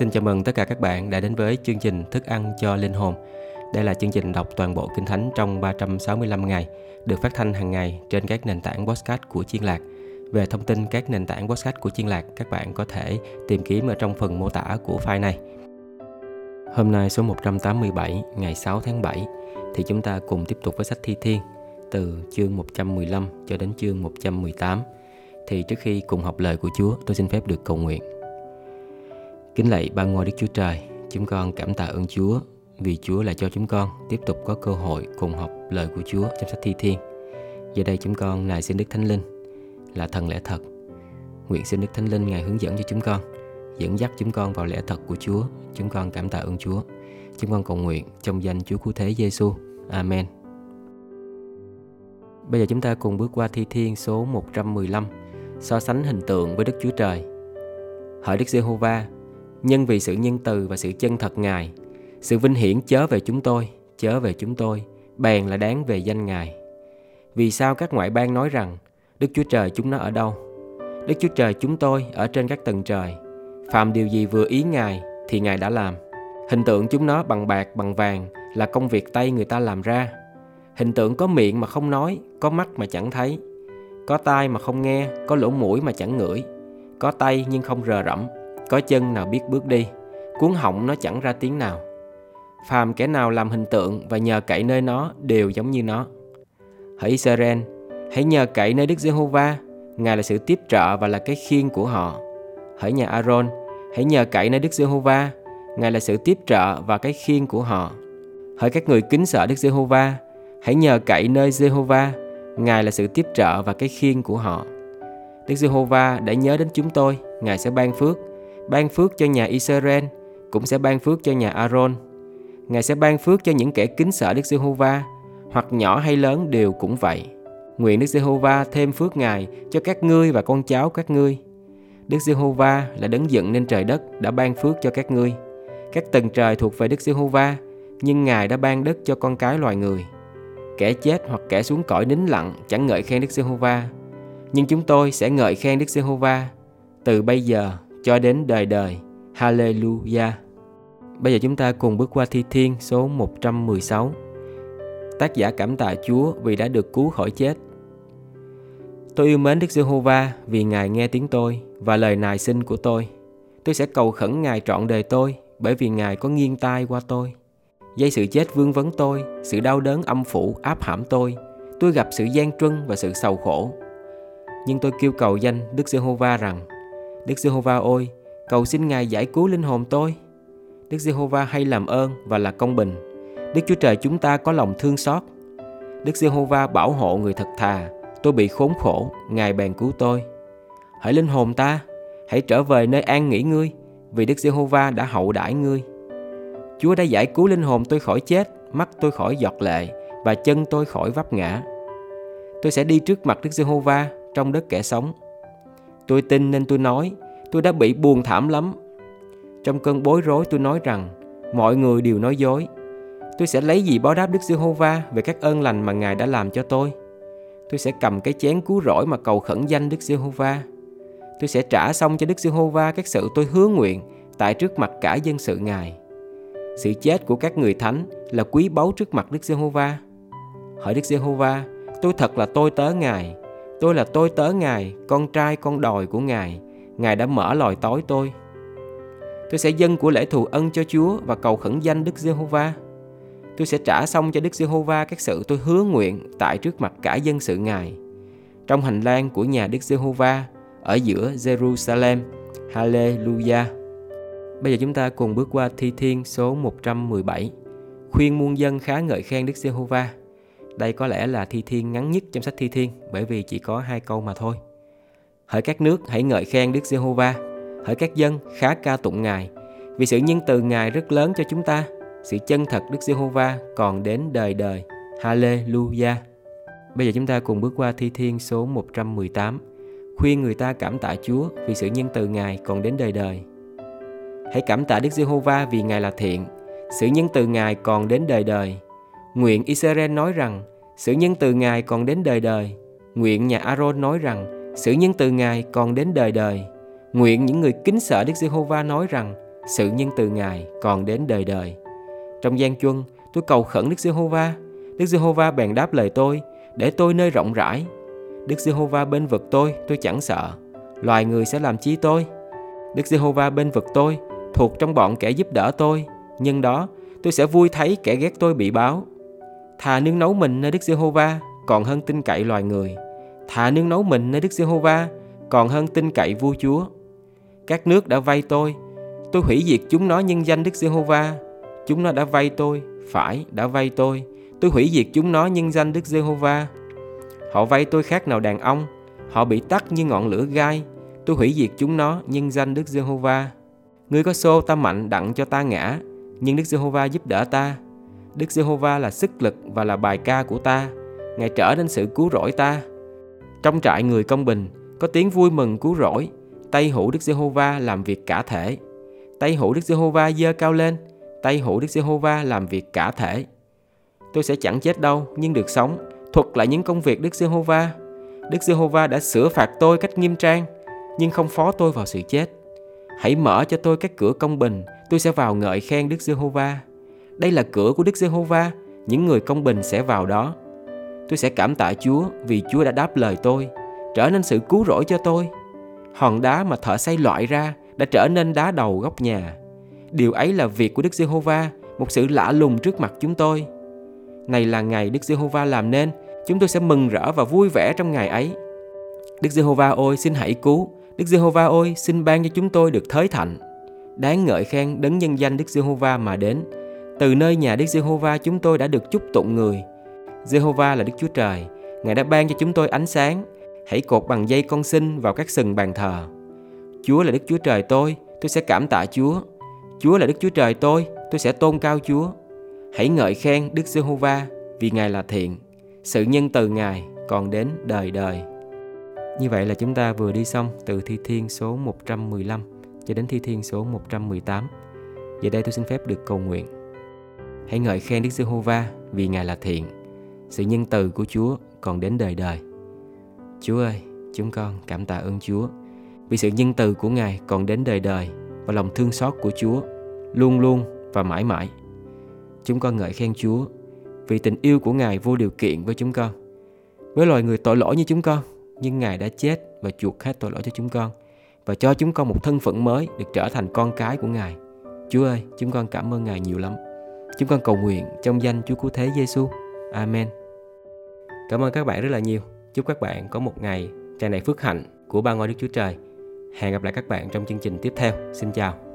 Xin chào mừng tất cả các bạn đã đến với chương trình Thức ăn cho linh hồn. Đây là chương trình đọc toàn bộ Kinh Thánh trong 365 ngày, được phát thanh hàng ngày trên các nền tảng podcast của Chiên Lạc. Về thông tin các nền tảng podcast của Chiên Lạc, các bạn có thể tìm kiếm ở trong phần mô tả của file này. Hôm nay số 187, ngày 6 tháng 7, thì chúng ta cùng tiếp tục với sách Thi Thiên từ chương 115 cho đến chương 118. Thì trước khi cùng học lời của Chúa, tôi xin phép được cầu nguyện. Kính lạy ba ngôi Đức Chúa Trời, chúng con cảm tạ ơn Chúa vì Chúa lại cho chúng con tiếp tục có cơ hội cùng học lời của Chúa trong sách Thi Thiên. Giờ đây chúng con nài xin Đức Thánh Linh là thần lẽ thật. Nguyện xin Đức Thánh Linh Ngài hướng dẫn cho chúng con, dẫn dắt chúng con vào lẽ thật của Chúa. Chúng con cảm tạ ơn Chúa. Chúng con cầu nguyện trong danh Chúa Cứu Thế Giêsu. Amen. Bây giờ chúng ta cùng bước qua Thi Thiên số 115, so sánh hình tượng với Đức Chúa Trời. Hỡi Đức Giê-hô-va, nhưng vì sự nhân từ và sự chân thật Ngài, sự vinh hiển chớ về chúng tôi, chớ về chúng tôi, bèn là đáng về danh Ngài. Vì sao các ngoại bang nói rằng Đức Chúa Trời chúng nó ở đâu? Đức Chúa Trời chúng tôi ở trên các tầng trời. Phạm điều gì vừa ý Ngài thì Ngài đã làm. Hình tượng chúng nó bằng bạc, bằng vàng là công việc tay người ta làm ra. Hình tượng có miệng mà không nói, có mắt mà chẳng thấy, có tai mà không nghe, có lỗ mũi mà chẳng ngửi, có tay nhưng không rờ rẫm, có chân nào biết bước đi, cuốn họng nó chẳng ra tiếng nào. Phàm kẻ nào làm hình tượng và nhờ cậy nơi nó đều giống như nó. Hỡi Israel, hãy nhờ cậy nơi Đức Giê-hô-va, Ngài là sự tiếp trợ và là cái khiên của họ. Hỡi nhà Aaron, hãy nhờ cậy nơi Đức Giê-hô-va, Ngài là sự tiếp trợ và cái khiên của họ. Hỡi các người kính sợ Đức Giê-hô-va, hãy nhờ cậy nơi Giê-hô-va, Ngài là sự tiếp trợ và cái khiên của họ. Đức Giê-hô-va đã nhớ đến chúng tôi, Ngài sẽ ban phước, ban phước cho nhà Israel, cũng sẽ ban phước cho nhà Aaron. Ngài sẽ ban phước cho những kẻ kính sợ Đức Giê-hô-va, hoặc nhỏ hay lớn đều cũng vậy. Nguyện Đức Giê-hô-va thêm phước Ngài cho các ngươi và con cháu các ngươi. Đức Giê-hô-va là đấng dựng nên trời đất đã ban phước cho các ngươi. Các tầng trời thuộc về Đức Giê-hô-va, nhưng Ngài đã ban đất cho con cái loài người. Kẻ chết hoặc kẻ xuống cõi nín lặng chẳng ngợi khen Đức Giê-hô-va, nhưng chúng tôi sẽ ngợi khen Đức Giê-hô-va từ bây giờ cho đến đời đời. Hallelujah. Bây giờ chúng ta cùng bước qua thi thiên số 116. Tác giả cảm tạ Chúa vì đã được cứu khỏi chết. Tôi yêu mến Đức Giê-hô-va vì Ngài nghe tiếng tôi và lời nài xin của tôi. Tôi sẽ cầu khẩn Ngài trọn đời tôi bởi vì Ngài có nghiêng tai qua tôi. Dây sự chết vương vấn tôi, sự đau đớn âm phủ áp hãm tôi. Tôi gặp sự gian truân và sự sầu khổ. Nhưng tôi kêu cầu danh Đức Giê-hô-va rằng Đức Giê-hô-va ôi, cầu xin Ngài giải cứu linh hồn tôi. Đức Giê-hô-va hay làm ơn và là công bình. Đức Chúa Trời chúng ta có lòng thương xót. Đức Giê-hô-va bảo hộ người thật thà. Tôi bị khốn khổ, Ngài bèn cứu tôi. Hỡi linh hồn ta, hãy trở về nơi an nghỉ ngươi, vì Đức Giê-hô-va đã hậu đãi ngươi. Chúa đã giải cứu linh hồn tôi khỏi chết, mắt tôi khỏi giọt lệ và chân tôi khỏi vấp ngã. Tôi sẽ đi trước mặt Đức Giê-hô-va trong đất kẻ sống. Tôi tin nên tôi nói, tôi đã bị buồn thảm lắm. Trong cơn bối rối tôi nói rằng, mọi người đều nói dối. Tôi sẽ lấy gì báo đáp Đức Giê-hô-va về các ơn lành mà Ngài đã làm cho tôi? Tôi sẽ cầm cái chén cứu rỗi mà cầu khẩn danh Đức Giê-hô-va. Tôi sẽ trả xong cho Đức Giê-hô-va các sự tôi hứa nguyện tại trước mặt cả dân sự Ngài. Sự chết của các người thánh là quý báu trước mặt Đức Giê-hô-va. hỏi Đức Giê-hô-va, tôi thật là tôi tớ Ngài. Tôi là tôi tớ Ngài, con trai con đòi của Ngài. Ngài đã mở lòi tối tôi. Tôi sẽ dâng của lễ thù ân cho Chúa và cầu khẩn danh Đức Giê-hô-va. Tôi sẽ trả xong cho Đức Giê-hô-va các sự tôi hứa nguyện tại trước mặt cả dân sự Ngài. Trong hành lang của nhà Đức Giê-hô-va ở giữa Jerusalem. Hallelujah. Bây giờ chúng ta cùng bước qua thi thiên số 117. Khuyên muôn dân khá ngợi khen Đức Giê-hô-va. Đây có lẽ là thi thiên ngắn nhất trong sách thi thiên bởi vì chỉ có hai câu mà thôi. Hỡi các nước hãy ngợi khen Đức Giê-hô-va. Hỡi các dân khá ca tụng Ngài. Vì sự nhân từ Ngài rất lớn cho chúng ta. Sự chân thật Đức Giê-hô-va còn đến đời đời. Hallelujah. Bây giờ chúng ta cùng bước qua thi thiên số 118. Khuyên người ta cảm tạ Chúa vì sự nhân từ Ngài còn đến đời đời. Hãy cảm tạ Đức Giê-hô-va vì Ngài là thiện, sự nhân từ Ngài còn đến đời đời. Nguyện Israel nói rằng, sự nhân từ Ngài còn đến đời đời. Nguyện nhà Aaron nói rằng, sự nhân từ Ngài còn đến đời đời. Nguyện những người kính sợ Đức Giê-hô-va nói rằng, sự nhân từ Ngài còn đến đời đời. Trong gian chuân, tôi cầu khẩn Đức Giê-hô-va. Đức Giê-hô-va bèn đáp lời tôi, để tôi nơi rộng rãi. Đức Giê-hô-va bên vực tôi, tôi chẳng sợ. Loài người sẽ làm chi tôi? Đức Giê-hô-va bên vực tôi, thuộc trong bọn kẻ giúp đỡ tôi. Nhân đó, tôi sẽ vui thấy kẻ ghét tôi bị báo. Thà nương nấu mình nơi Đức Giê-hô-va còn hơn tin cậy loài người. Thà nương nấu mình nơi Đức Giê-hô-va còn hơn tin cậy vua chúa. Các nước đã vay tôi, tôi hủy diệt chúng nó nhân danh Đức Giê-hô-va. Chúng nó đã vay tôi, phải đã vay tôi. Tôi hủy diệt chúng nó nhân danh Đức Giê-hô-va. Họ vay tôi khác nào đàn ông, họ bị tắt như ngọn lửa gai. Tôi hủy diệt chúng nó nhân danh Đức Giê-hô-va. Ngươi có xô ta mạnh đặng cho ta ngã, nhưng Đức Giê-hô-va giúp đỡ ta. Đức Giê-hô-va là sức lực và là bài ca của ta. Ngài trở nên sự cứu rỗi ta. Trong trại người công bình, có tiếng vui mừng cứu rỗi. Tay hữu Đức Giê-hô-va làm việc cả thể. Tay hữu Đức Giê-hô-va giơ cao lên. Tay hữu Đức Giê-hô-va làm việc cả thể. Tôi sẽ chẳng chết đâu, nhưng được sống, thuật lại những công việc Đức Giê-hô-va. Đức Giê-hô-va đã sửa phạt tôi cách nghiêm trang, nhưng không phó tôi vào sự chết. Hãy mở cho tôi các cửa công bình, tôi sẽ vào ngợi khen Đức Giê-hô-va. Đây là cửa của Đức Giê-hô-va, những người công bình sẽ vào đó. Tôi sẽ cảm tạ Chúa vì Chúa đã đáp lời tôi, trở nên sự cứu rỗi cho tôi. Hòn đá mà thợ xây loại ra đã trở nên đá đầu góc nhà. Điều ấy là việc của Đức Giê-hô-va, một sự lạ lùng trước mặt chúng tôi. Này là ngày Đức Giê-hô-va làm nên, chúng tôi sẽ mừng rỡ và vui vẻ trong ngày ấy. Đức Giê-hô-va ôi, xin hãy cứu. Đức Giê-hô-va ôi, xin ban cho chúng tôi được thới thạnh. Đáng ngợi khen đấng nhân danh Đức Giê-hô-va mà đến. Từ nơi nhà Đức Giê-hô-va chúng tôi đã được chúc tụng người. Giê-hô-va là Đức Chúa Trời, Ngài đã ban cho chúng tôi ánh sáng. Hãy cột bằng dây con sinh vào các sừng bàn thờ. Chúa là Đức Chúa Trời tôi, tôi sẽ cảm tạ Chúa. Chúa là Đức Chúa Trời tôi, tôi sẽ tôn cao Chúa. Hãy ngợi khen Đức Giê-hô-va vì Ngài là thiện. Sự nhân từ Ngài còn đến đời đời. Như vậy là chúng ta vừa đi xong từ Thi Thiên số 115 cho đến Thi Thiên số 118. Giờ đây tôi xin phép được cầu nguyện. Hãy ngợi khen Đức Giê-hô-va vì Ngài là thiện. Sự nhân từ của Chúa còn đến đời đời. Chúa ơi, chúng con cảm tạ ơn Chúa vì sự nhân từ của Ngài còn đến đời đời và lòng thương xót của Chúa luôn luôn và mãi mãi. Chúng con ngợi khen Chúa vì tình yêu của Ngài vô điều kiện với chúng con. Với loài người tội lỗi như chúng con, nhưng Ngài đã chết và chuộc hết tội lỗi cho chúng con và cho chúng con một thân phận mới được trở thành con cái của Ngài. Chúa ơi, chúng con cảm ơn Ngài nhiều lắm. Chúng con cầu nguyện trong danh Chúa Cứu Thế Giêsu. Amen. Cảm ơn các bạn rất là nhiều. Chúc các bạn có một ngày, tràn đầy phước hạnh của ba ngôi Đức Chúa Trời. Hẹn gặp lại các bạn trong chương trình tiếp theo. Xin chào.